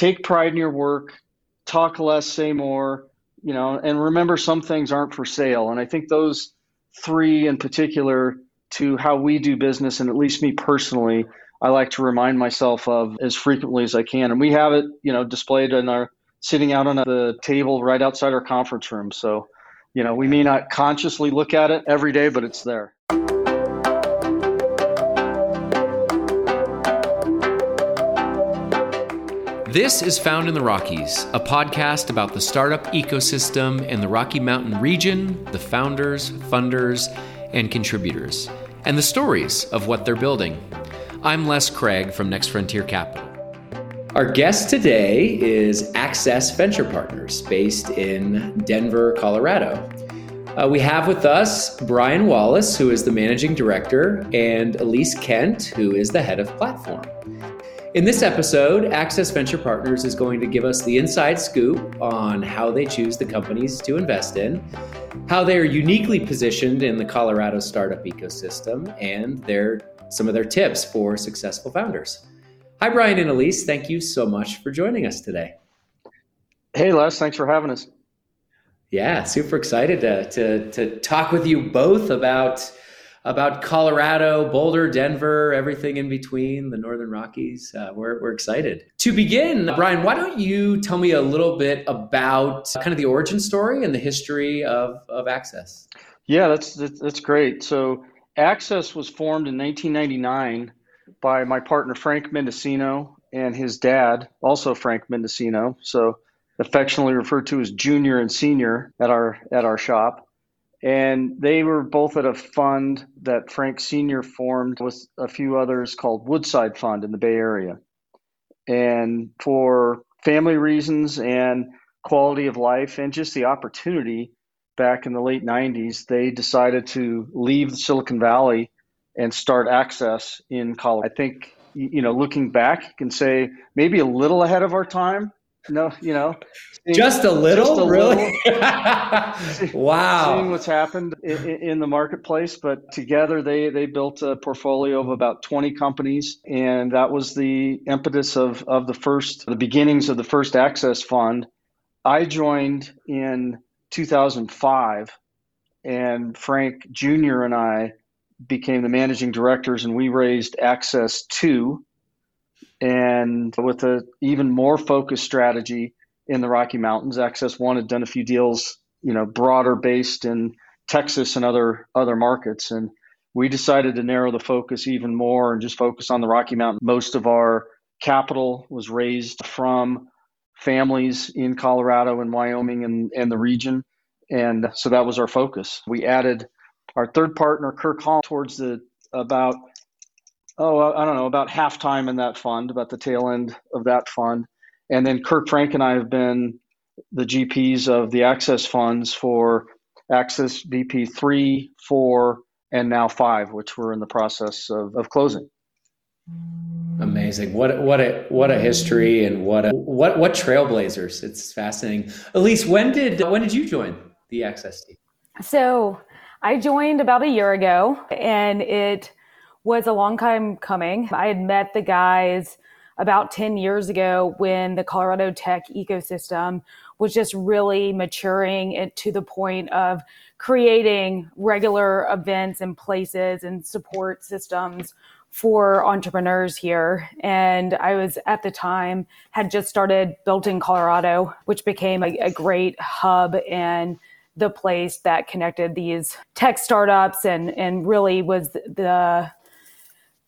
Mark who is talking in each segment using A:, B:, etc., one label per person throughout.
A: take pride in your work, talk less, say more, you know, and remember some things aren't for sale. And I think those three in particular to how we do business, and at least me personally, I like to remind myself of as frequently as I can. And we have it, you know, displayed in our sitting out on the table right outside our conference room. So, you know, we may not consciously look at it every day, but it's there.
B: This is Found in the Rockies, a podcast about the startup ecosystem in the Rocky Mountain region, the founders, funders, and contributors, and the stories of what they're building. I'm Les Craig from Next Frontier Capital. Our guest today is Access Venture Partners, based in Denver, Colorado. Uh, we have with us Brian Wallace, who is the managing director, and Elyse Kent, who is the head of platform. In this episode, Access Venture Partners is going to give us the inside scoop on how they choose the companies to invest in, how they are uniquely positioned in the Colorado startup ecosystem, and their some of their tips for successful founders. Hi, Brian and Elyse. Thank you so much for joining us today.
A: Hey, Les. Thanks for having us.
B: Yeah, super excited to, to, to talk with you both about about Colorado, Boulder, Denver, everything in between, the Northern Rockies. Uh, we're, we're excited. To begin, Brian, why don't you tell me a little bit about kind of the origin story and the history of, of Access?
A: Yeah, that's, that's great. So, Access was formed in 1999 by my partner Frank Mendicino and his dad, also Frank Mendicino. So, affectionately referred to as junior and senior at our at our shop and they were both at a fund that Frank Sr. formed with a few others called Woodside Fund in the Bay Area. And for family reasons and quality of life and just the opportunity back in the late 90s, they decided to leave Silicon Valley and start Access in Colorado. I think, you know, looking back, you can say maybe a little ahead of our time no, you know,
B: seeing, just a little, just a really.
A: Little, wow, seeing what's happened in, in, the marketplace, but together they they built a portfolio of about twenty companies, and that was the impetus of of the first the beginnings of the first Access Fund. I joined in 2005, and Frank Jr. and I became the managing directors, and we raised Access Two and with an even more focused strategy in the Rocky Mountains. Access One had done a few deals, you know, broader based in Texas and other other markets, and we decided to narrow the focus even more and just focus on the Rocky Mountain. Most of our capital was raised from families in Colorado and Wyoming and, and the region. And so that was our focus. We added our third partner, Kirk Hall, towards the about oh, I don't know, about halftime in that fund, about the tail end of that fund. And then Kirk Frank and I have been the GPs of the Access funds for Access VP 3, 4, and now 5, which we're in the process of, of closing.
B: Amazing. What what a what a history and what a what what trailblazers. It's fascinating. Elyse, when did when did you join the Access team?
C: So I joined about a year ago and it was a long time coming. I had met the guys about 10 years ago when the Colorado tech ecosystem was just really maturing it to the point of creating regular events and places and support systems for entrepreneurs here. And I was at the time had just started Built in Colorado, which became a, a great hub and the place that connected these tech startups and, and really was the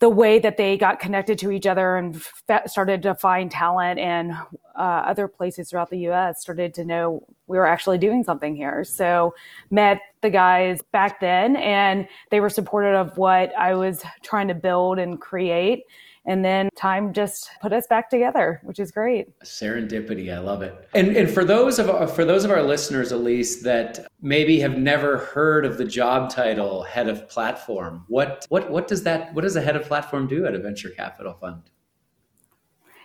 C: the way that they got connected to each other and f- started to find talent and uh, other places throughout the US started to know we were actually doing something here. So met the guys back then and they were supportive of what I was trying to build and create and then time just put us back together which is great.
B: Serendipity. I love it. And and for those of for those of our listeners at least that maybe have never heard of the job title head of platform what what what does that what does a head of platform do at a venture capital fund?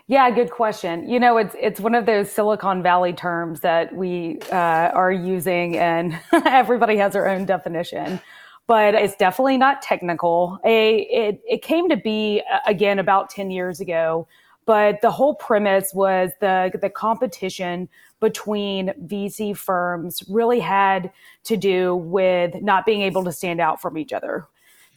C: Yeah, good question. You know, it's it's one of those Silicon Valley terms that we uh, are using, and everybody has their own definition but it's definitely not technical. It, it came to be, uh, again, about 10 years ago But the whole premise was the the competition between VC firms really had to do with not being able to stand out from each other.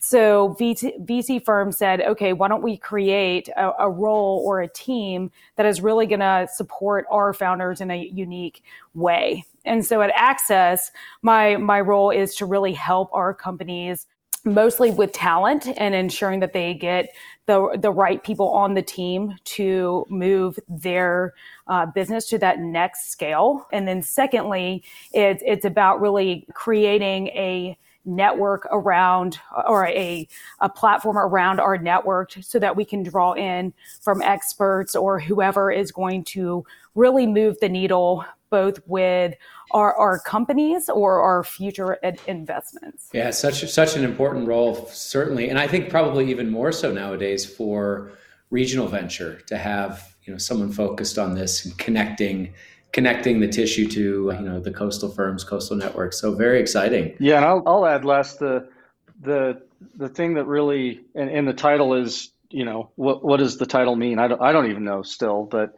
C: So VC, VC firms said, okay, why don't we create a, a role or a team that is really going to support our founders in a unique way? And so at Access, my my role is to really help our companies mostly with talent and ensuring that they get the the right people on the team to move their uh, business to that next scale. And then secondly, it's it's about really creating a network around or a, a platform around our network so that we can draw in from experts or whoever is going to really move the needle both with our, our companies or our future investments.
B: Yeah, such such an important role, certainly, and I think probably even more so nowadays for regional venture to have you know someone focused on this and connecting connecting the tissue to you know the coastal firms, coastal networks. So very exciting.
A: Yeah, and I'll, I'll add last the the the thing that really and, and the title is you know what what does the title mean? I don't I don't even know still, but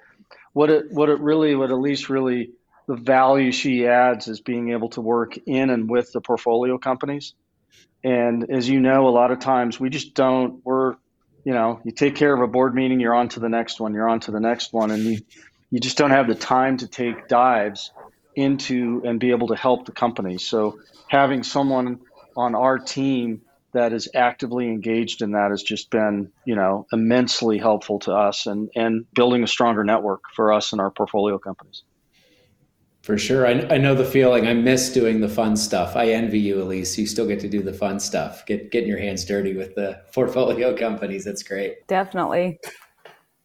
A: what it what it really what Elyse really the value she adds is being able to work in and with the portfolio companies. And as you know, a lot of times we just don't, we're, you know, you take care of a board meeting, you're on to the next one, you're on to the next one. And you, you just don't have the time to take dives into and be able to help the company. So having someone on our team that is actively engaged in that has just been, you know, immensely helpful to us and, and building a stronger network for us and our portfolio companies.
B: For sure. I, I know the feeling. I miss doing the fun stuff. I envy you, Elyse. You still get to do the fun stuff, get getting your hands dirty with the portfolio companies. That's great.
C: Definitely.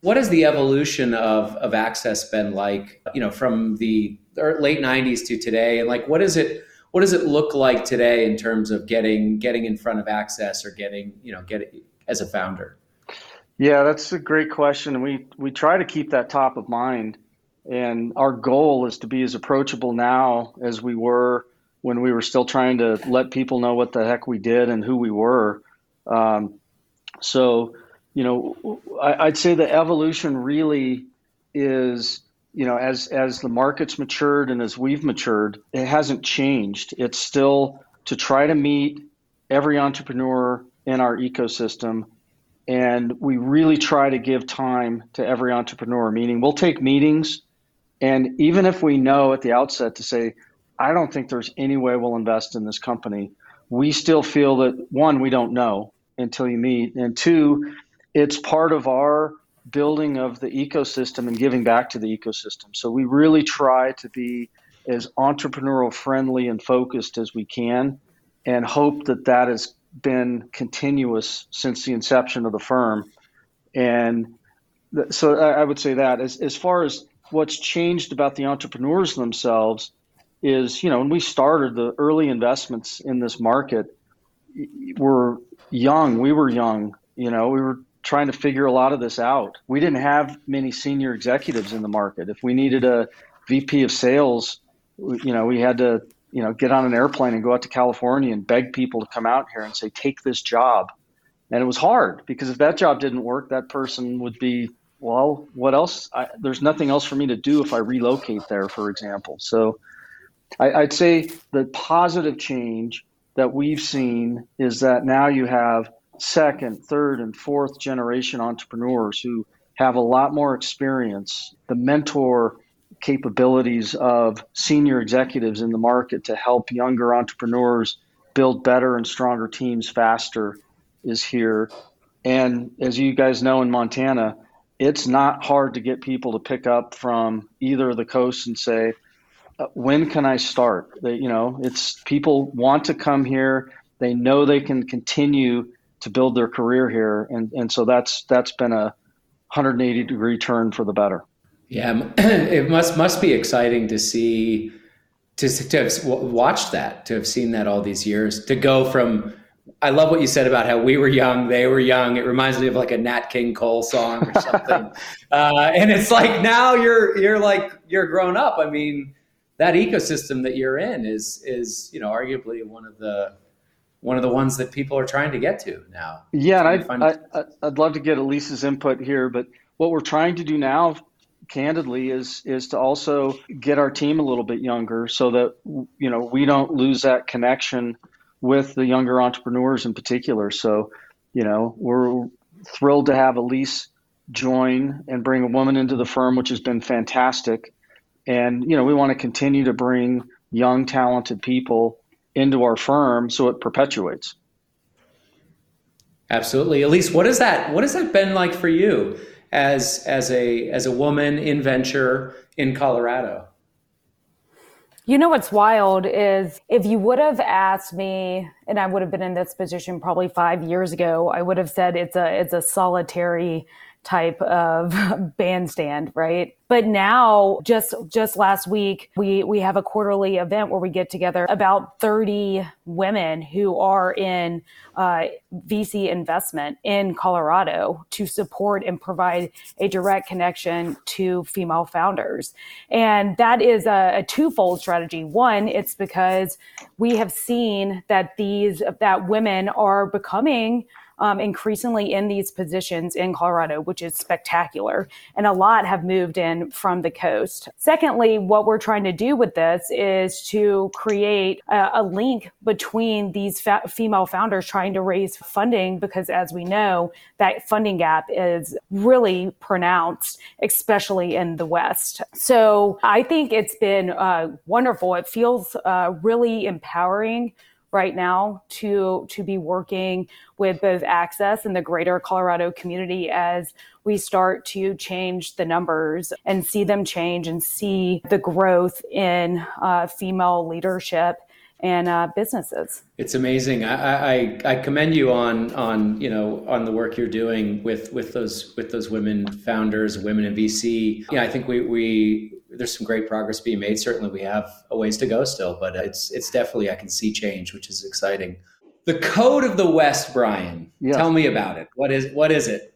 B: What has the evolution of, of access been like, you know, from the er, late 90s to today? And like, what is it, what does it look like today in terms of getting, getting in front of access or getting, you know, getting as a founder?
A: Yeah, that's a great question. And we, we try to keep that top of mind and our goal is to be as approachable now as we were when we were still trying to let people know what the heck we did and who we were. Um, so, you know, I, would say the evolution really is, you know, as as the market's matured and as we've matured, it hasn't changed. It's still to try to meet every entrepreneur in our ecosystem and we really try to give time to every entrepreneur meaning we'll take meetings and even if we know at the outset to say, I don't think there's any way we'll invest in this company, we still feel that one, we don't know until you meet, and two, it's part of our building of the ecosystem and giving back to the ecosystem. So we really try to be as entrepreneurial friendly and focused as we can and hope that that has been continuous since the inception of the firm. And so I would say that as, as far as what's changed about the entrepreneurs themselves is, you know, when we started the early investments in this market, were young. We were young. You know, we were trying to figure a lot of this out. We didn't have many senior executives in the market. If we needed a VP of sales, you know, we had to, you know, get on an airplane and go out to California and beg people to come out here and say, take this job. And it was hard because if that job didn't work, that person would be well, what else? I, there's nothing else for me to do if I relocate there, for example. So I, I'd say the positive change that we've seen is that now you have second, third, and fourth generation entrepreneurs who have a lot more experience, the mentor capabilities of senior executives in the market to help younger entrepreneurs build better and stronger teams faster is here. And as you guys know in Montana, it's not hard to get people to pick up from either of the coasts and say, uh, when can I start? They, you know, it's people want to come here. They know they can continue to build their career here, and and so that's that's been a 180 degree turn for the better.
B: Yeah, it must must be exciting to see to to have watched that, to have seen that all these years, to go from I love what you said about how we were young, they were young. It reminds me of like a Nat King Cole song or something. uh, and it's like now you're you're like you're grown up. I mean, that ecosystem that you're in is is you know arguably one of the one of the ones that people are trying to get to now.
A: Yeah, and I, I, I'd love to get Elyse's input here, but what we're trying to do now candidly is is to also get our team a little bit younger so that you know we don't lose that connection with the younger entrepreneurs in particular. So you know we're thrilled to have Elyse join and bring a woman into the firm which has been fantastic. And you know we want to continue to bring young talented people into our firm so it perpetuates.
B: Absolutely. Elyse what is that what has that been like for you as as a as a woman in venture in Colorado?
C: You know what's wild is if you would have asked me, and I would have been in this position probably five years ago, I would have said it's a it's a solitary type of bandstand, right? But now, just just last week, we we have a quarterly event where we get together about 30 women who are in uh, VC investment in Colorado to support and provide a direct connection to female founders, and that is a, a twofold strategy. One, it's because we have seen that these that women are becoming um, increasingly in these positions in Colorado, which is spectacular. And a lot have moved in from the coast. Secondly, what we're trying to do with this is to create a, a link between these fa- female founders trying to raise funding, because as we know, that funding gap is really pronounced, especially in the West. So I think it's been uh, wonderful. It feels uh, really empowering right now to to be working with both access and the greater colorado community as we start to change the numbers and see them change and see the growth in uh, female leadership and uh, businesses.
B: It's amazing. I, I, I commend you on on you know on the work you're doing with with those with those women founders, women in VC. Yeah, I think we we there's some great progress being made. Certainly, we have a ways to go still, but it's it's definitely I can see change, which is exciting. The Code of the West, Brian. Yeah. Tell me about it. What is what is it?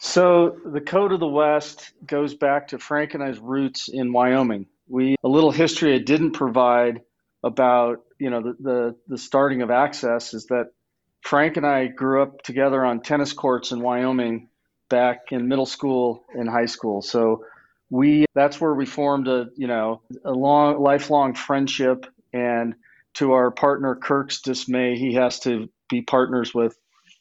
A: So the Code of the West goes back to Frank and I's roots in Wyoming. We a little history I didn't provide about you know the, the, the starting of access is that Frank and I grew up together on tennis courts in Wyoming back in middle school and high school. So we that's where we formed a you know a long lifelong friendship and to our partner Kirk's dismay he has to be partners with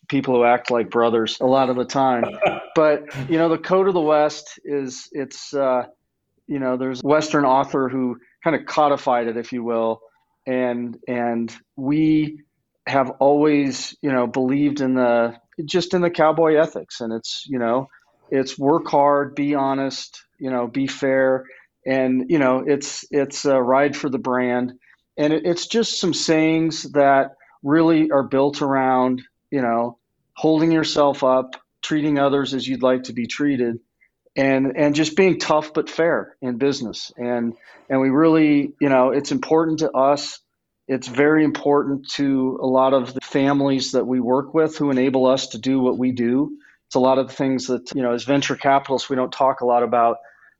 A: people who act like brothers a lot of the time but you know the code of the west is it's uh, you know there's a western author who kind of codified it if you will and and we have always you know believed in the just in the cowboy ethics. And it's you know it's work hard be honest you know be fair. And you know it's it's a ride for the brand. And it, it's just some sayings that really are built around you know holding yourself up treating others as you'd like to be treated and and just being tough but fair in business. And and we really you know it's important to us. It's very important to a lot of the families that we work with who enable us to do what we do. It's a lot of the things that you know as venture capitalists we don't talk a lot about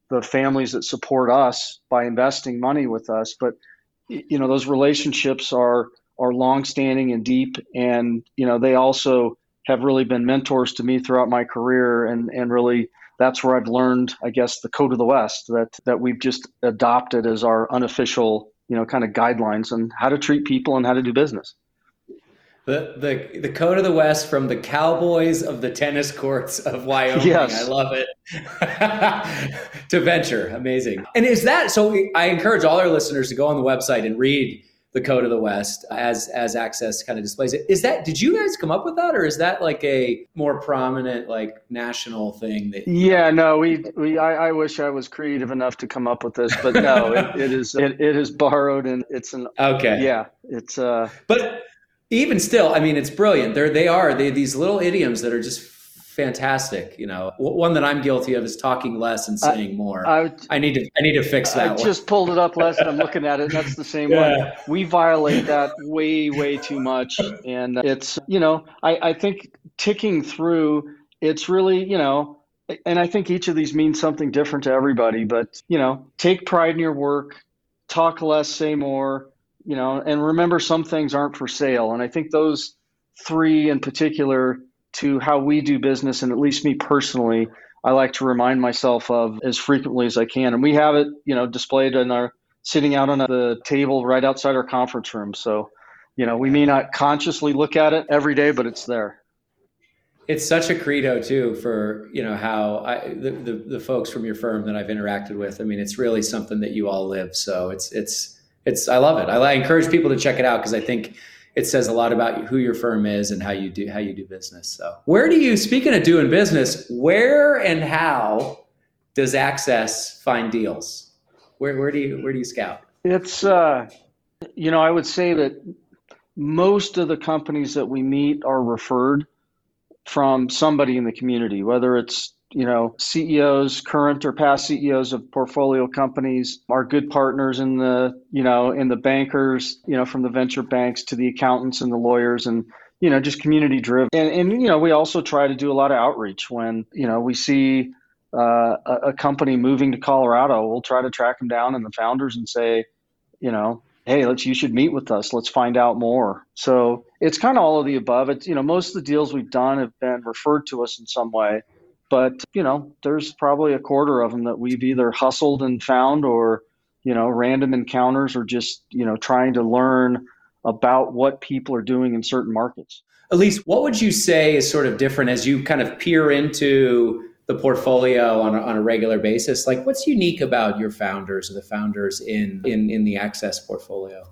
A: the families that support us by investing money with us. But you know those relationships are are long-standing and deep. And you know they also have really been mentors to me throughout my career and and really that's where I've learned, I guess, the code of the West that that we've just adopted as our unofficial, you know, kind of guidelines on how to treat people and how to do business.
B: The, the the code of the West from the Cowboys of the tennis courts of Wyoming. Yes. I love it. to venture, amazing. And is that so? I encourage all our listeners to go on the website and read the code of the West as as access kind of displays it. Is that did you guys come up with that, or is that like a more prominent like national thing? That
A: yeah, no, we we I, I wish I was creative enough to come up with this, but no, it, it is it, it is borrowed and it's an
B: okay.
A: Yeah, it's uh,
B: but even still, I mean, it's brilliant. They're they are they these little idioms that are just fantastic. You know, one that I'm guilty of is talking less and saying I, more. I, I, need to I need to fix that.
A: I
B: one.
A: just pulled it up last, and I'm looking at it. that's the same yeah. one. We violate that way way too much, and it's you know I I think ticking through it's really you know. And I think each of these means something different to everybody, but you know, take pride in your work, talk less, say more, you know, and remember some things aren't for sale. And I think those three in particular to how we do business, and at least me personally, I like to remind myself of as frequently as I can. And we have it, you know, displayed in our sitting out on the table right outside our conference room. So, you know, we may not consciously look at it every day, but it's there.
B: It's such a credo too for you know how I, the, the, the folks from your firm that I've interacted with. I mean, it's really something that you all live. So it's it's it's I love it. I, I encourage people to check it out because I think it says a lot about who your firm is and how you do how you do business. So where do you speaking of doing business, where and how does Access find deals? Where where do you where do you scout?
A: It's uh you know, I would say that most of the companies that we meet are referred from somebody in the community, whether it's you know CEOs, current or past CEOs of portfolio companies, our good partners in the you know in the bankers, you know from the venture banks to the accountants and the lawyers and you know just community driven. And and you know we also try to do a lot of outreach when you know we see uh, a, a company moving to Colorado, we'll try to track them down and the founders and say, you know, hey, let's you should meet with us. Let's find out more. So it's kind of all of the above. It's you know most of the deals we've done have been referred to us in some way, but you know there's probably a quarter of them that we've either hustled and found, or you know random encounters, or just you know trying to learn about what people are doing in certain markets.
B: Elyse, what would you say is sort of different as you kind of peer into the portfolio on a, on a regular basis? Like what's unique about your founders or the founders in in in the access portfolio?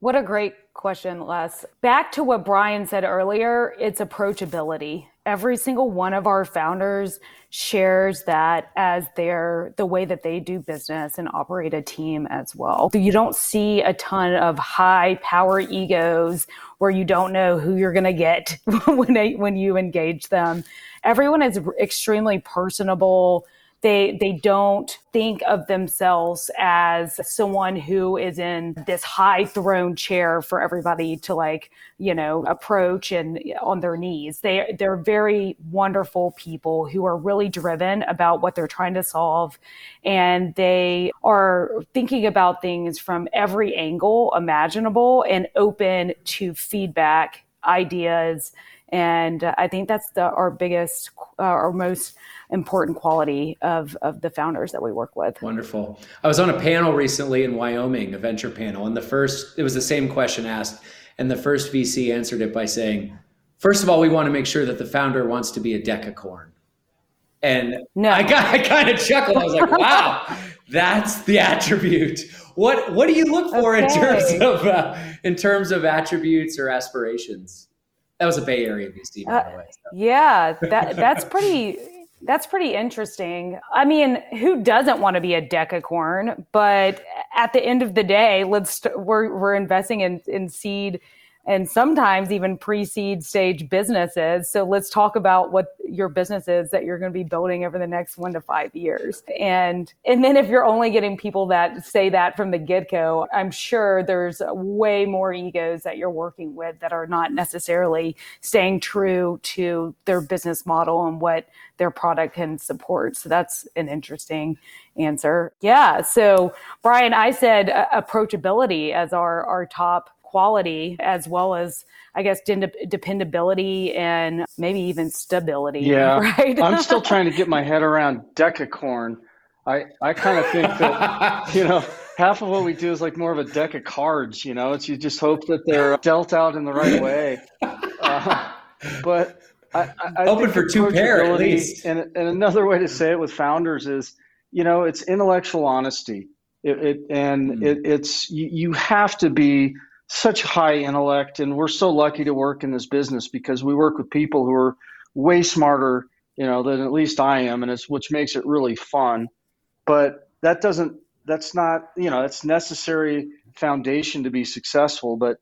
C: What a great question les. Back to what brian said earlier it's approachability every single one of our founders shares that as their the way that they do business and operate a team as well. You don't see a ton of high power egos where you don't know who you're going to get when they, when you engage them. Everyone is extremely personable they they don't think of themselves as someone who is in this high throne chair for everybody to like you know approach and on their knees. They they're very wonderful people who are really driven about what they're trying to solve. And they are thinking about things from every angle imaginable and open to feedback ideas and I think that's the, our biggest, uh, our most important quality of, of the founders that we work with.
B: Wonderful. I was on a panel recently in Wyoming, a venture panel, and the first, it was the same question asked. And the first VC answered it by saying, first of all, we want to make sure that the founder wants to be a decacorn. And no. I, got, I kind of chuckled. I was like, wow, that's the attribute. What, what do you look for okay. in terms of, uh, in terms of attributes or aspirations? That was a Bay Area VC, by uh, the way. So.
C: Yeah, that that's pretty that's pretty interesting. I mean, who doesn't want to be a decacorn? But at the end of the day, let's we're we're investing in in seed and sometimes even pre-seed stage businesses. So let's talk about what your business is that you're going to be building over the next one to five years. And and then if you're only getting people that say that from the get-go, I'm sure there's way more egos that you're working with that are not necessarily staying true to their business model and what their product can support. So that's an interesting answer. Yeah. So Brian, I said uh, approachability as our our top quality as well as I guess dependability and maybe even stability.
A: Yeah, right. I'm still trying to get my head around decacorn. I I kind of think that you know half of what we do is like more of a deck of cards. You know, it's you just hope that they're dealt out in the right way. Uh, but I, I
B: open for two pair at least.
A: And and another way to say it with founders is you know it's intellectual honesty. It, it and mm. it, it's you, you have to be such high intellect and we're so lucky to work in this business because we work with people who are way smarter you know than at least i am and it's which makes it really fun. But that doesn't that's not you know it's necessary foundation to be successful but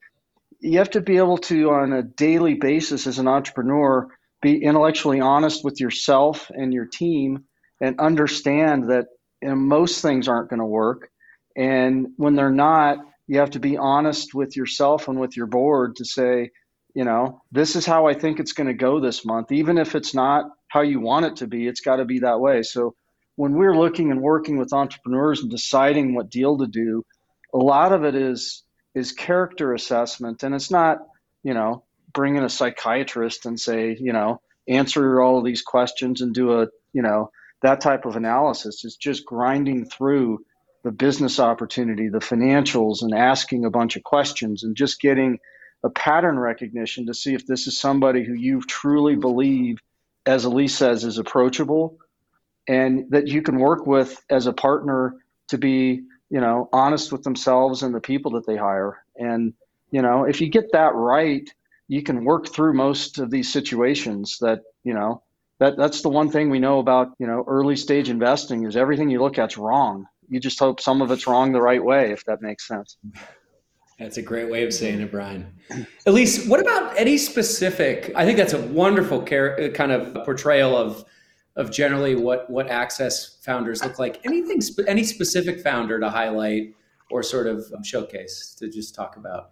A: you have to be able to on a daily basis as an entrepreneur be intellectually honest with yourself and your team and understand that you know, most things aren't going to work. And when they're not you have to be honest with yourself and with your board to say, you know, this is how I think it's going to go this month. Even if it's not how you want it to be, it's got to be that way. So when we're looking and working with entrepreneurs and deciding what deal to do, a lot of it is is character assessment, and it's not, you know, bring in a psychiatrist and say, you know, answer all of these questions and do a, you know, that type of analysis. It's just grinding through the business opportunity, the financials, and asking a bunch of questions and just getting a pattern recognition to see if this is somebody who you truly believe, as Elyse says, is approachable and that you can work with as a partner to be, you know, honest with themselves and the people that they hire. And, you know, if you get that right, you can work through most of these situations that, you know, that that's the one thing we know about, you know, early stage investing is everything you look at's wrong. You just hope some of it's wrong the right way, if that makes sense.
B: That's a great way of saying it, Brian. Elyse, what about any specific? I think that's a wonderful care, uh, kind of portrayal of of generally what what access founders look like. Anything, any specific founder to highlight or sort of showcase to just talk about?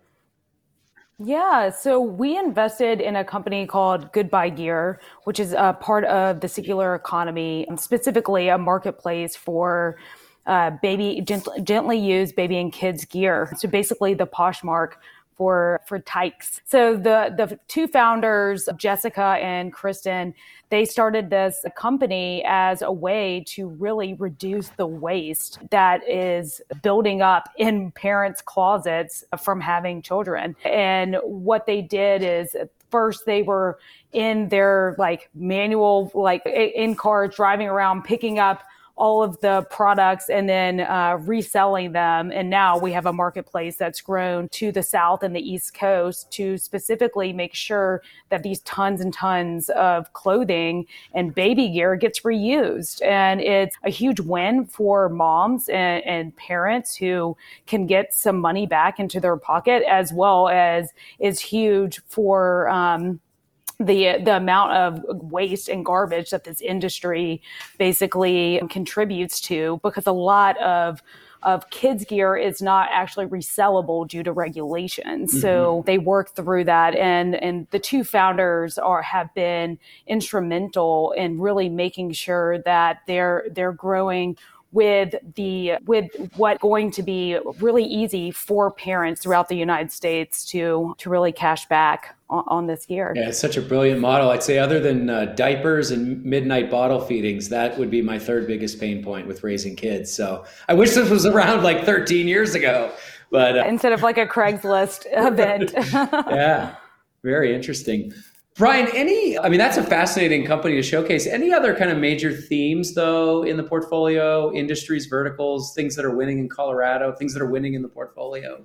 C: Yeah, so we invested in a company called Goodbuy Gear, which is a part of the circular economy, specifically a marketplace for uh, baby gent- gently used baby and kids gear. So basically, the Poshmark for for tykes. So the the two founders, Jessica and Kristen, they started this company as a way to really reduce the waste that is building up in parents' closets from having children. And what they did is first they were in their like manual like in cars driving around picking up all of the products and then uh, reselling them. And now we have a marketplace that's grown to the South and the East Coast to specifically make sure that these tons and tons of clothing and baby gear gets reused. And it's a huge win for moms and, and parents who can get some money back into their pocket, as well as is huge for, um, the the amount of waste and garbage that this industry basically contributes to because a lot of of kids gear is not actually resellable due to regulations. Mm-hmm. So they work through that and and the two founders are have been instrumental in really making sure that they're they're growing with the with what going to be really easy for parents throughout the United States to to really cash back on, on this gear.
B: Yeah, it's such a brilliant model. I'd say other than uh, diapers and midnight bottle feedings, that would be my third biggest pain point with raising kids. So I wish this was around like 13 years ago, but
C: uh, instead of like a Craigslist event.
B: yeah, very interesting. Brian, any, I mean, that's a fascinating company to showcase. Any other kind of major themes, though, in the portfolio, industries, verticals, things that are winning in Colorado, things that are winning in the portfolio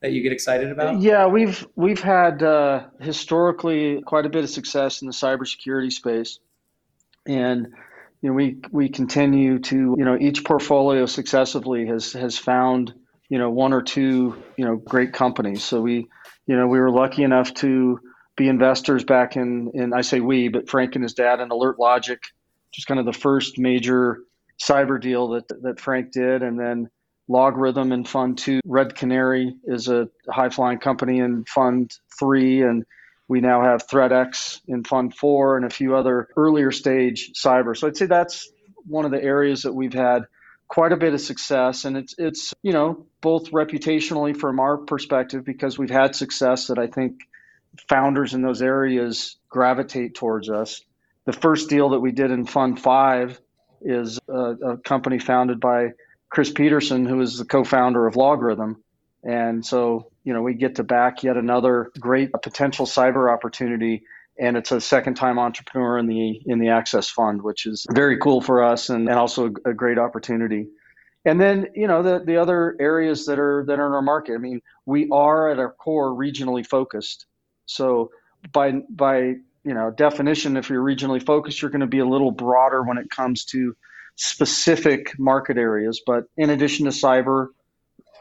B: that you get excited about?
A: Yeah, we've we've had uh, historically quite a bit of success in the cybersecurity space, and you know we we continue to you know each portfolio successively has has found you know one or two you know great companies. So we you know we were lucky enough to be investors back in, in I say we, but Frank and his dad and Alert Logic, just kind of the first major cyber deal that that Frank did, and then LogRhythm in Fund Two. Red Canary is a high flying company in Fund Three, and we now have ThreatX in Fund Four and a few other earlier stage cyber. So I'd say that's one of the areas that we've had quite a bit of success and it's it's you know both reputationally from our perspective because we've had success that I think founders in those areas gravitate towards us. The first deal that we did in Fund Five is a, a company founded by Chris Petersen, who is the co-founder of LogRhythm, and so you know we get to back yet another great potential cyber opportunity. And it's a second time entrepreneur in the in the access fund which is very cool for us and, and also a, great opportunity. And then you know the, the other areas that are that are in our market i mean we are at our core regionally focused so by by you know definition, if you're regionally focused, you're going to be a little broader when it comes to specific market areas. But in addition to cyber,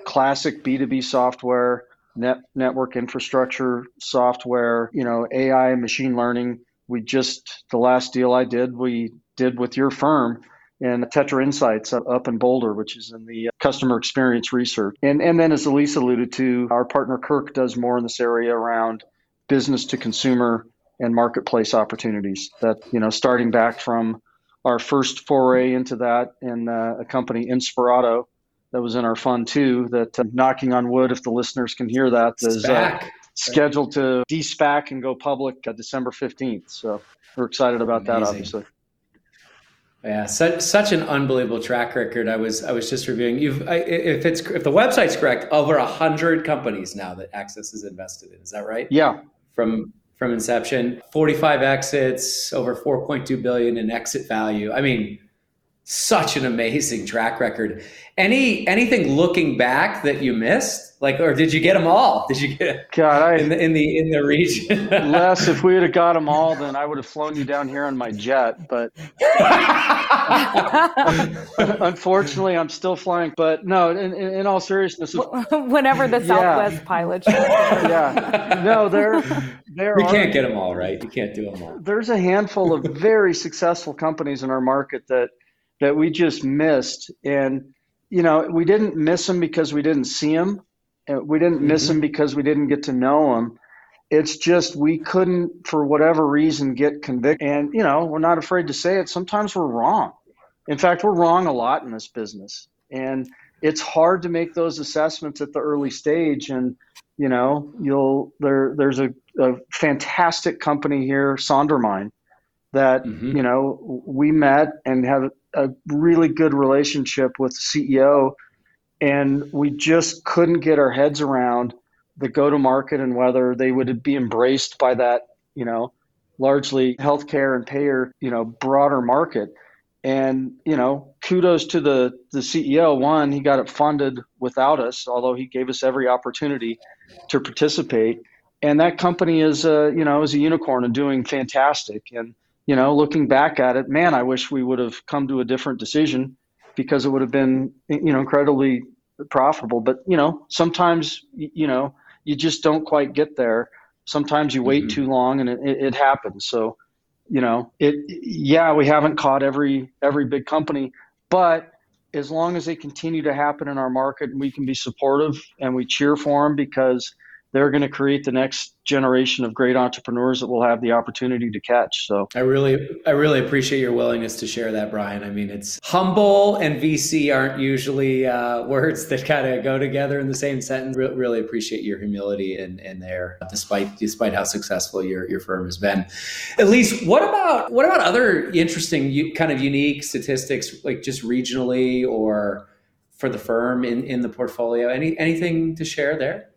A: classic B2B software, net network infrastructure software, you know, AI, machine learning. We just the last deal I did, we did with your firm and Tetra Insights up in Boulder, which is in the customer experience research. And and then as Elise alluded to, our partner Kirk does more in this area around business to consumer and marketplace opportunities that you know starting back from our first foray into that in uh, a company Inspirato that was in our fund too that uh, knocking on wood if the listeners can hear that is uh, scheduled to de-SPAC and go public December 15th so we're excited about Amazing. that obviously
B: Yeah, such such an unbelievable track record. I was I was just reviewing. You've I, if it's if the website's correct, over a hundred companies now that Access is invested in. Is that right?
A: Yeah.
B: From from inception, forty five exits, over four point two billion in exit value. I mean, such an amazing track record. Any anything looking back that you missed, like, or did you get them all? Did you get
A: God I,
B: in the in the in the region?
A: Les, if we would have got them all, then I would have flown you down here on my jet. But unfortunately, I'm still flying. But no, in, in, in all seriousness,
C: whenever the Southwest yeah. pilot,
A: yeah, no, there there.
B: We can't get them all right. You can't do them all.
A: There's a handful of very successful companies in our market that that we just missed. And, you know, we didn't miss them because we didn't see them. We didn't mm-hmm. miss them because we didn't get to know them. It's just we couldn't, for whatever reason, get convicted. And, you know, we're not afraid to say it. Sometimes we're wrong. In fact, we're wrong a lot in this business. And it's hard to make those assessments at the early stage. And, you know, you'll, there, there's a, a fantastic company here, SonderMind, that, mm-hmm. you know, we met and have a really good relationship with the CEO, and we just couldn't get our heads around the go to market and whether they would be embraced by that, you know, largely healthcare and payer, you know, broader market. And, you know, kudos to the, the CEO. One, he got it funded without us, although he gave us every opportunity to participate. And that company is, a, you know, is a unicorn and doing fantastic. And, you know, looking back at it, man, I wish we would have come to a different decision because it would have been, you know, incredibly profitable. But, you know, sometimes, you know, you just don't quite get there. Sometimes you wait mm-hmm. too long and it, it, happens. So, you know, it, yeah, we haven't caught every, every big company, but as long as they continue to happen in our market and we can be supportive and we cheer for them because they're going to create the next generation of great entrepreneurs that we'll have the opportunity to catch. So
B: I really, I really appreciate your willingness to share that, Brian. I mean, it's humble and VC aren't usually uh, words that kind of go together in the same sentence. Re- really appreciate your humility in, in there, despite despite how successful your, your firm has been. Elyse, what about what about other interesting, kind of unique statistics, like just regionally or for the firm in, in the portfolio? Any anything to share there?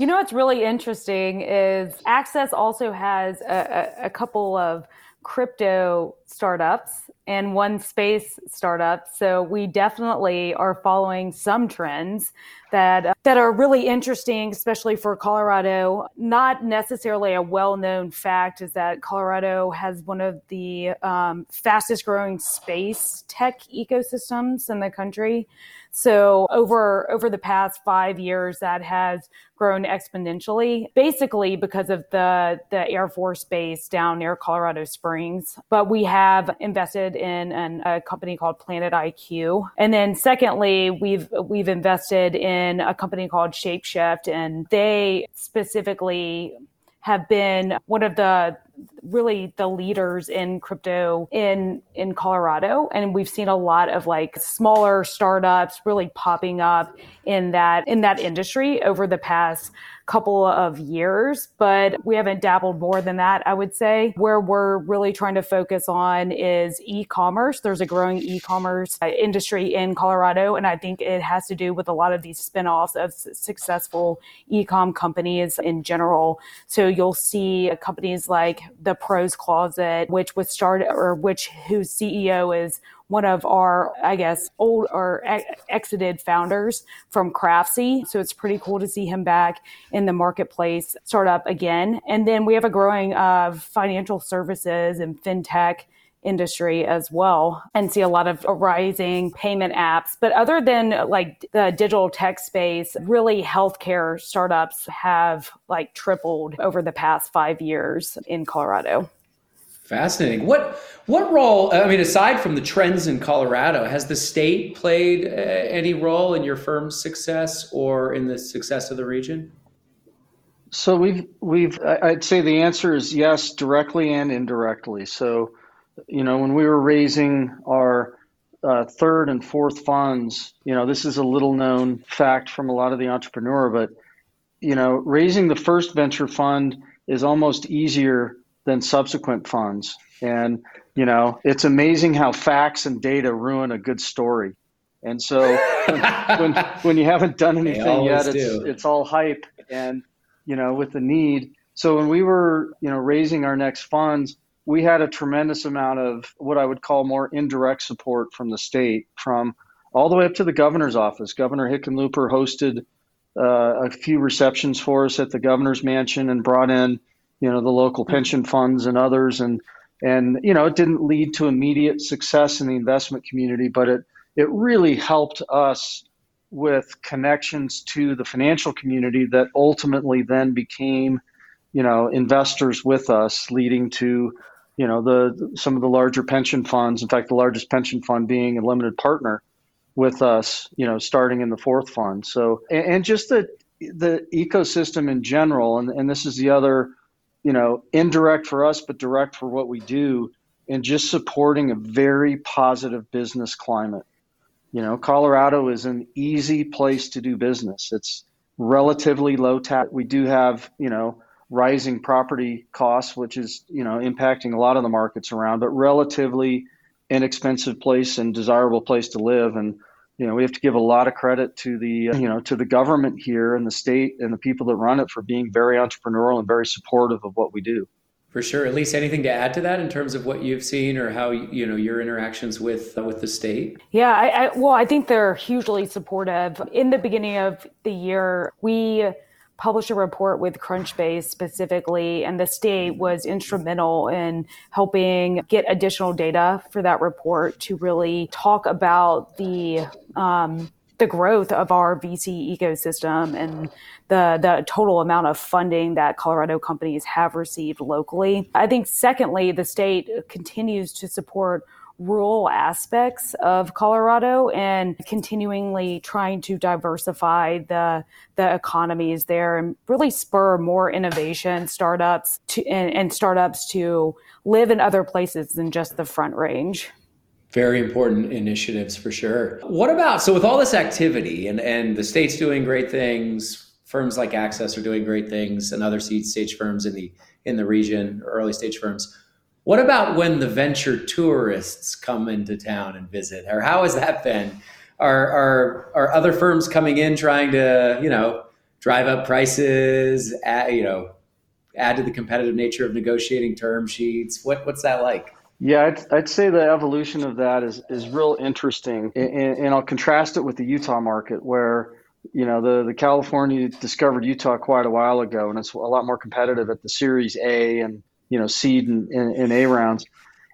C: You know what's really interesting is Access also has a, a, a couple of crypto startups and one space startup. So we definitely are following some trends that uh, that are really interesting, especially for Colorado. Not necessarily a well-known fact is that Colorado has one of the um, fastest growing space tech ecosystems in the country. So over over the past five years, that has grown exponentially, basically because of the the Air Force Base down near Colorado Springs. But we have invested in an, a company called Planet IQ, and then secondly, we've we've invested in a company called Shapeshift, and they specifically have been one of the really the leaders in crypto in in Colorado. And we've seen a lot of like smaller startups really popping up in that in that industry over the past couple of years, but we haven't dabbled more than that, I would say. Where we're really trying to focus on is e commerce. There's a growing e commerce uh, industry in Colorado, and I think it has to do with a lot of these spin offs of successful e com companies in general. So you'll see companies like the Pros Closet, which was started or which whose CEO is one of our, I guess, old or exited founders from Craftsy. So it's pretty cool to see him back in the marketplace, startup again. And then we have a growing uh, financial services and fintech industry as well and see a lot of rising payment apps. But other than like the digital tech space, really healthcare startups have like tripled over the past five years in Colorado.
B: Fascinating. What what role? I mean, aside from the trends in Colorado, has the state played uh, any role in your firm's success or in the success of the region?
A: So we've we've I'd say the answer is yes, directly and indirectly. So, you know, when we were raising our uh, third and fourth funds, you know, this is a little known fact from a lot of the entrepreneur, but you know, raising the first venture fund is almost easier than subsequent funds. And, you know, it's amazing how facts and data ruin a good story. And so when, when you haven't done anything yet, it's, do. it's all hype and, you know, with the need. So when we were, you know, raising our next funds, we had a tremendous amount of what I would call more indirect support from the state, from all the way up to the governor's office. Governor Hickenlooper hosted uh, a few receptions for us at the governor's mansion and brought in, you know, the local pension funds and others, and and you know, it didn't lead to immediate success in the investment community, but it it really helped us with connections to the financial community that ultimately then became, you know, investors with us, leading to you know the some of the larger pension funds in fact the largest pension fund being a limited partner with us you know starting in the fourth fund. So and, and just the the ecosystem in general and, and this is the other you know indirect for us but direct for what we do and just supporting a very positive business climate. You know colorado is an easy place to do business. It's relatively low tax. We do have you know rising property costs, which is you know impacting a lot of the markets around, but relatively inexpensive place and desirable place to live. And you know we have to give a lot of credit to the you know to the government here and the state and the people that run it for being very entrepreneurial and very supportive of what we do.
B: For sure. Elyse anything to add to that in terms of what you've seen or how you know your interactions with uh, with the state.
C: Yeah, I, I, well, I think they're hugely supportive. In the beginning of the year, we published a report with Crunchbase specifically, and the state was instrumental in helping get additional data for that report to really talk about the um, the growth of our VC ecosystem and the the total amount of funding that Colorado companies have received locally. I think secondly, the state continues to support rural aspects of Colorado and continually trying to diversify the the economies there and really spur more innovation startups to and, and startups to live in other places than just the front range
B: very important initiatives for sure. What about so with all this activity and and the state's doing great things, firms like Access are doing great things, and other seed stage firms in the in the region, early stage firms. What about when the venture tourists come into town and visit, or how has that been? Are are are other firms coming in trying to you know drive up prices? Add, you know, add to the competitive nature of negotiating term sheets. What what's that like?
A: Yeah, I'd, I'd say the evolution of that is is real interesting, and, and I'll contrast it with the Utah market where you know the the California discovered Utah quite a while ago, and it's a lot more competitive at the Series A and you know seed and, and, A rounds.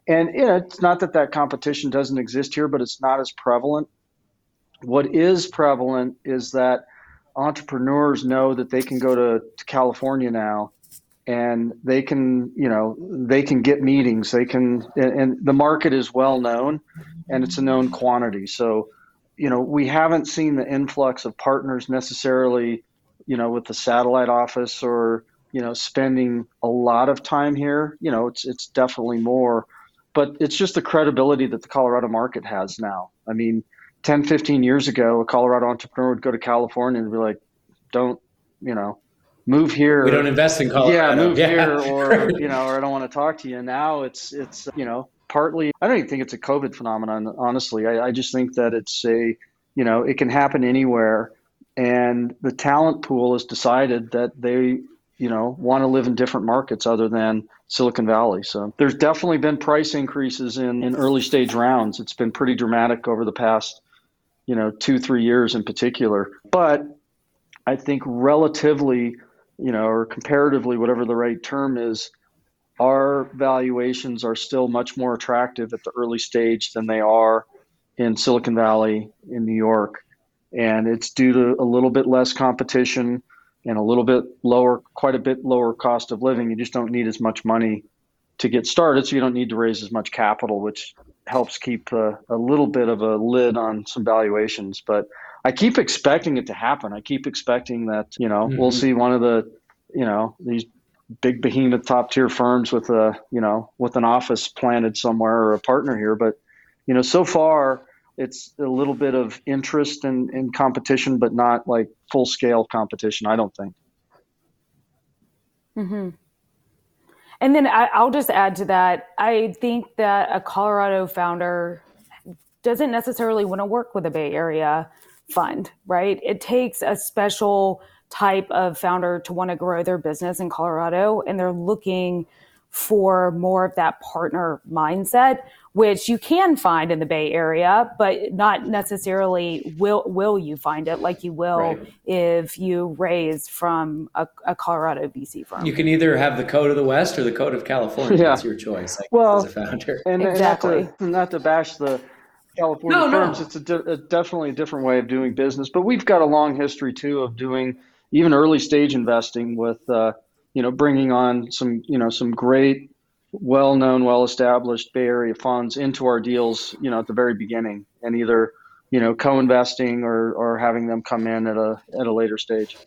A: And you know, it's not that that competition doesn't exist here, but it's not as prevalent. What is prevalent is that entrepreneurs know that they can go to, to California now and they can you know they can get meetings they can and, and, the market is well known and it's a known quantity so you know we haven't seen the influx of partners necessarily you know with the satellite office or you know, spending a lot of time here. You know, it's it's definitely more, but it's just the credibility that the Colorado market has now. I mean, 10, 15 years ago, a Colorado entrepreneur would go to California and be like, "Don't, you know, move here."
B: We don't invest in Colorado.
A: Yeah, move yeah. here, or you know, or I don't want to talk to you. Now it's it's you know partly. I don't even think it's a COVID phenomenon. Honestly, I, I just think that it's a you know it can happen anywhere and the talent pool has decided that they you know, want to live in different markets other than Silicon Valley. So there's definitely been price increases in, in early stage rounds. It's been pretty dramatic over the past, you know, two, three years in particular. But I think relatively, you know, or comparatively, whatever the right term is, our valuations are still much more attractive at the early stage than they are in Silicon Valley, in New York. And it's due to a little bit less competition and a little bit lower, quite a bit lower cost of living. You just don't need as much money to get started, so you don't need to raise as much capital, which helps keep a, a little bit of a lid on some valuations. But I keep expecting it to happen. I keep expecting that you know mm-hmm. we'll see one of the you know these big behemoth top tier firms with a you know with an office planted somewhere or a partner here. But you know so far it's a little bit of interest in, in competition, but not like full scale competition. I don't think.
C: Mm-hmm. And then I, I'll just add to that. I think that a Colorado founder doesn't necessarily want to work with a Bay Area fund, right? It takes a special type of founder to want to grow their business in Colorado, and they're looking for more of that partner mindset, which you can find in the Bay Area, but not necessarily will will you find it like you will right. if you raise from a, a, Colorado VC firm.
B: You can either have the code of the West or the code of California. Yeah. It's your choice.
A: well, as a founder, and, exactly. not, to, not to bash the California no, firms, no. it's a, di- a definitely a different way of doing business. But we've got a long history too of doing even early stage investing with. Uh, you know, bringing on some, you know, some great, well-known, well-established Bay Area funds into our deals, you know, at the very beginning, and either, you know, co-investing or or having them come in at a at a later stage.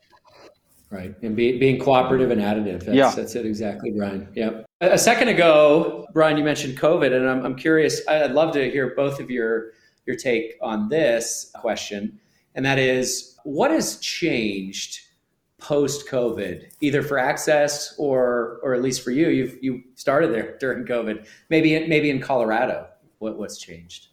B: Right, and be, being cooperative and additive. That's, yeah, that's it exactly, Brian. Yep. A second ago, Brian, you mentioned COVID, and I'm I'm curious. I'd love to hear both of your your take on this question, and that is, what has changed post COVID, either for access or or at least for you. You you started there during COVID. Maybe maybe in Colorado. What what's changed?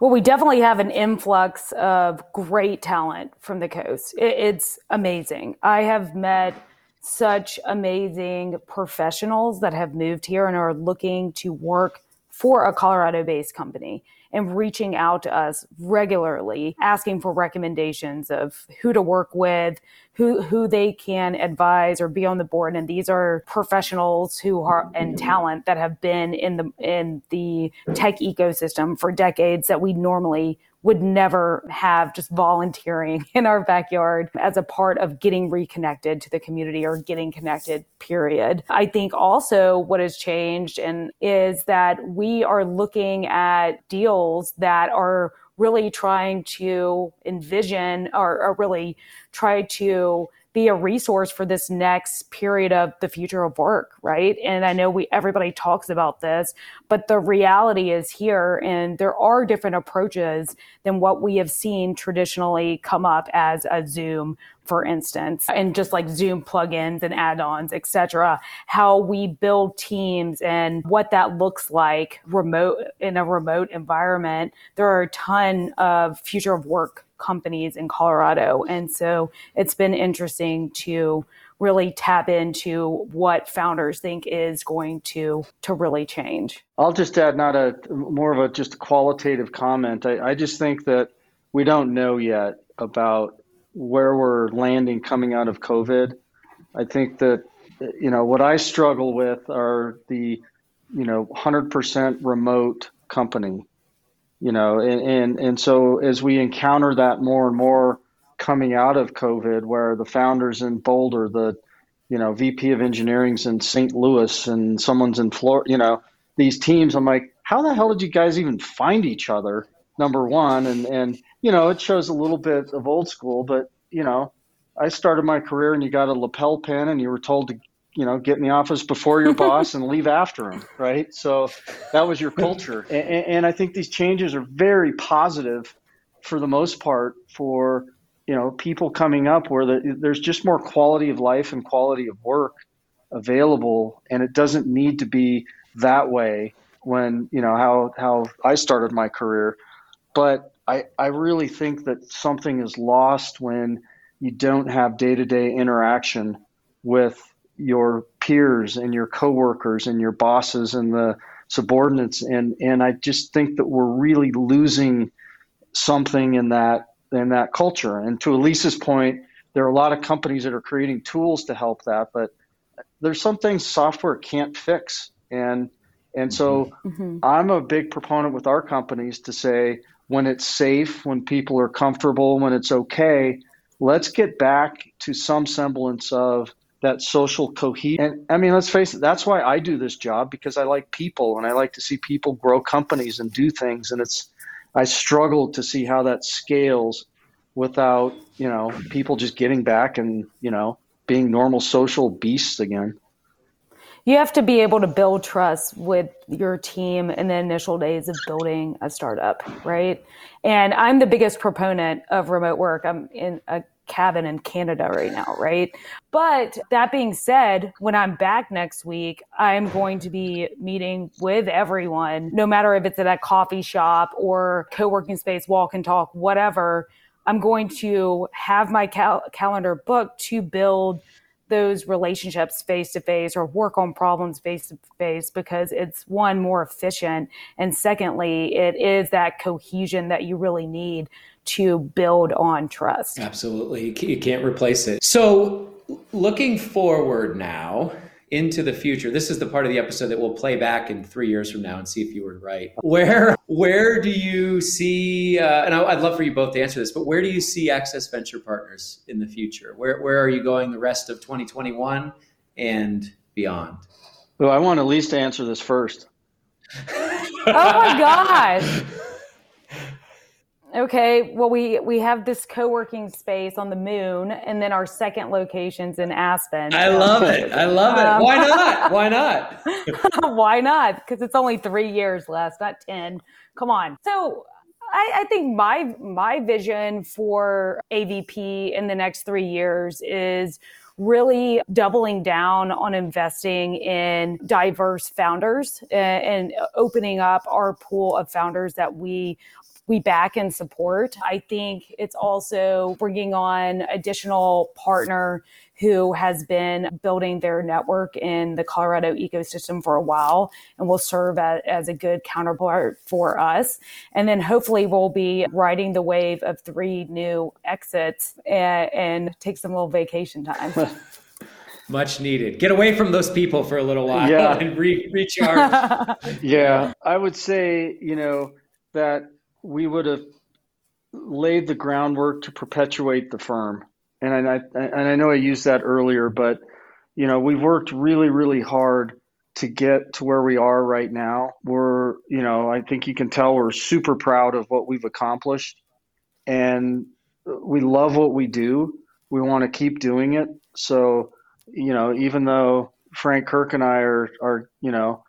C: Well, we definitely have an influx of great talent from the coast. It, it's amazing. I have met such amazing professionals that have moved here and are looking to work for a Colorado based company and reaching out to us regularly, asking for recommendations of who to work with, who who they can advise or be on the board. And these are professionals who are and talent that have been in the in the tech ecosystem for decades that we normally would never have just volunteering in our backyard as a part of getting reconnected to the community or getting connected period. I think also what has changed and is that we are looking at deals that are really trying to envision or, or really try to be a resource for this next period of the future of work, right? And I know we everybody talks about this, but the reality is here and there are different approaches than what we have seen traditionally come up as a Zoom for instance, and just like Zoom plugins and add-ons, etc. How we build teams and what that looks like remote in a remote environment. There are a ton of future of work companies in Colorado. And so it's been interesting to really tap into what founders think is going to to really change.
A: I'll just add not a more of a just qualitative comment. I, I just think that we don't know yet about where we're landing coming out of COVID. I think that you know what I struggle with are the you know 100% remote company you know and, and and so as we encounter that more and more coming out of covid where the founders in boulder the you know vp of engineering's in st louis and someone's in florida you know these teams i'm like how the hell did you guys even find each other? Number one and and you know it shows a little bit of old school but you know i started my career and you got a lapel pin and you were told to you know, get in the office before your boss and leave after him, right? So that was your culture. And, and, I think these changes are very positive for the most part for, you know, people coming up where the, there's just more quality of life and quality of work available. And it doesn't need to be that way when, you know, how, how I started my career. But I, I really think that something is lost when you don't have day to day interaction with your peers and your coworkers and your bosses and the subordinates. And and I just think that we're really losing something in that in that culture. And to Elyse's point there are a lot of companies that are creating tools to help that but there's some things software can't fix. And and so mm-hmm. I'm a big proponent with our companies to say when it's safe when people are comfortable when it's okay let's get back to some semblance of that social cohesion. And I mean, let's face it, that's why I do this job because I like people and I like to see people grow companies and do things. And it's, I struggle to see how that scales without, you know, people just getting back and, you know, being normal social beasts again.
C: You have to be able to build trust with your team in the initial days of building a startup, right? And I'm the biggest proponent of remote work. I'm in a cabin in Canada right now, right? But that being said, when I'm back next week, I'm going to be meeting with everyone, no matter if it's at a coffee shop or co working space, walk and talk, whatever. I'm going to have my cal- calendar booked to build those relationships face to face or work on problems face to face because it's one more efficient and secondly it is that cohesion that you really need to build on trust
B: absolutely you can't replace it so looking forward now into the future. This is the part of the episode that we'll play back in three years from now and see if you were right. Where where do you see? Uh, and I, would love for you both to answer this, but where do you see Access Venture Partners in the future? Where where are you going the rest of 2021 and beyond?
A: Well, I want Elyse to answer this first.
C: oh my gosh. Okay, well we we have this co-working space on the moon and then our second location's in Aspen.
B: I love it. I love it. Um, Why not? Why not?
C: Why not? Cuz it's only 3 years left, not 10. Come on. So I, I, think my my vision for AVP in the next 3 years is really doubling down on investing in diverse founders and, and, opening up our pool of founders that we we back and support. I think it's also bringing on additional partner who has been building their network in the Colorado ecosystem for a while and will serve as, as a good counterpart for us. And then hopefully we'll be riding the wave of three new exits and, and take some little vacation time.
B: Much needed. Get away from those people for a little while yeah. and re- recharge.
A: yeah, I would say, you know, that we would have laid the groundwork to perpetuate the firm. And I, and I know I used that earlier, but you know we've worked really really hard to get to where we are right now. We're you know I think you can tell we're super proud of what we've accomplished, and we love what we do. We want to keep doing it. So you know even though Frank Kirk and I are are you know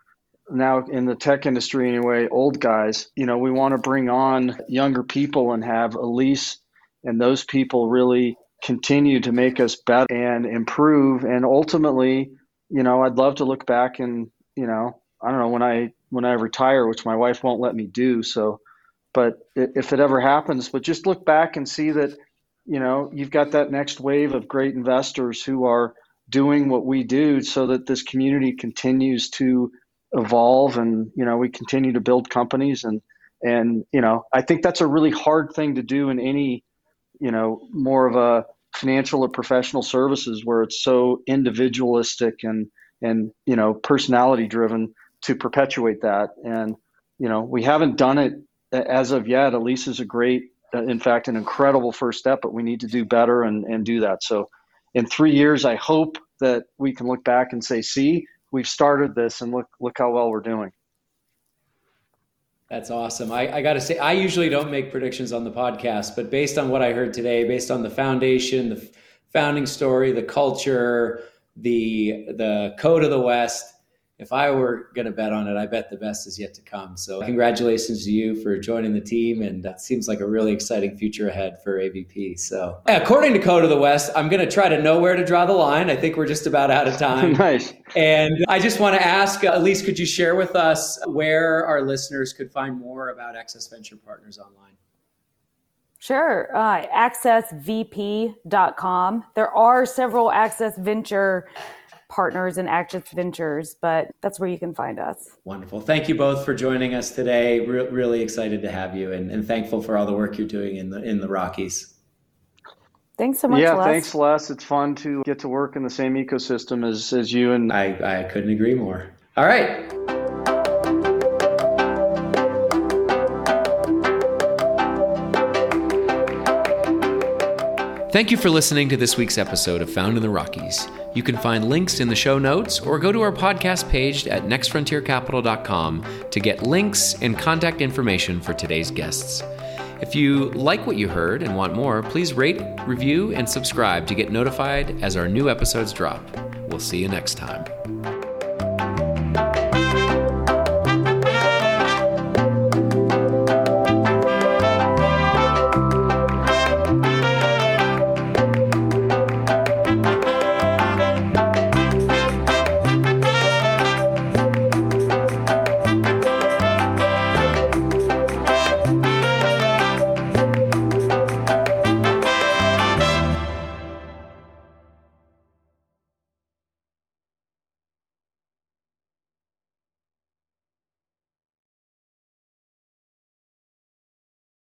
A: now in the tech industry anyway, old guys, you know, we want to bring on younger people and have Elyse and those people really continue to make us better and improve. And ultimately, you know, I'd love to look back and, you know, I don't know when I when I retire, which my wife won't let me do. So, but if it ever happens, but just look back and see that, you know, you've got that next wave of great investors who are doing what we do so that this community continues to evolve and you know we continue to build companies and and you know i think that's a really hard thing to do in any you know more of a financial or professional services where it's so individualistic and and you know personality driven to perpetuate that. And you know we haven't done it as of yet. Elyse is a great in fact an incredible first step but we need to do better and and do that. So in three years i hope that we can look back and say see we've started this and look look how well we're doing.
B: That's awesome. I, I got to say, I usually don't make predictions on the podcast, but based on what I heard today, based on the foundation, the founding story, the culture, the the code of the West, if I were going to bet on it, I bet the best is yet to come. So, congratulations to you for joining the team. And that seems like a really exciting future ahead for AVP. So, according to Code of the West, I'm going to try to know where to draw the line. I think we're just about out of time.
A: nice.
B: And I just want to ask, uh, Elyse, could you share with us where our listeners could find more about Access Venture Partners online?
C: Sure. Uh, accessvp.com. There are several Access Venture partners in Access Ventures, but that's where you can find us.
B: Wonderful. Thank you both for joining us today. Re- really excited to have you and, and, thankful for all the work you're doing in the in the Rockies.
C: Thanks so much.
A: Yeah,
C: Les.
A: thanks, Les. It's fun to get to work in the same ecosystem as, as you and
B: I, I couldn't agree more. All right. Thank you for listening to this week's episode of Found in the Rockies. You can find links in the show notes or go to our podcast page at nextfrontiercapital.com to get links and contact information for today's guests. If you like what you heard and want more, please rate, review, and subscribe to get notified as our new episodes drop. We'll see you next time.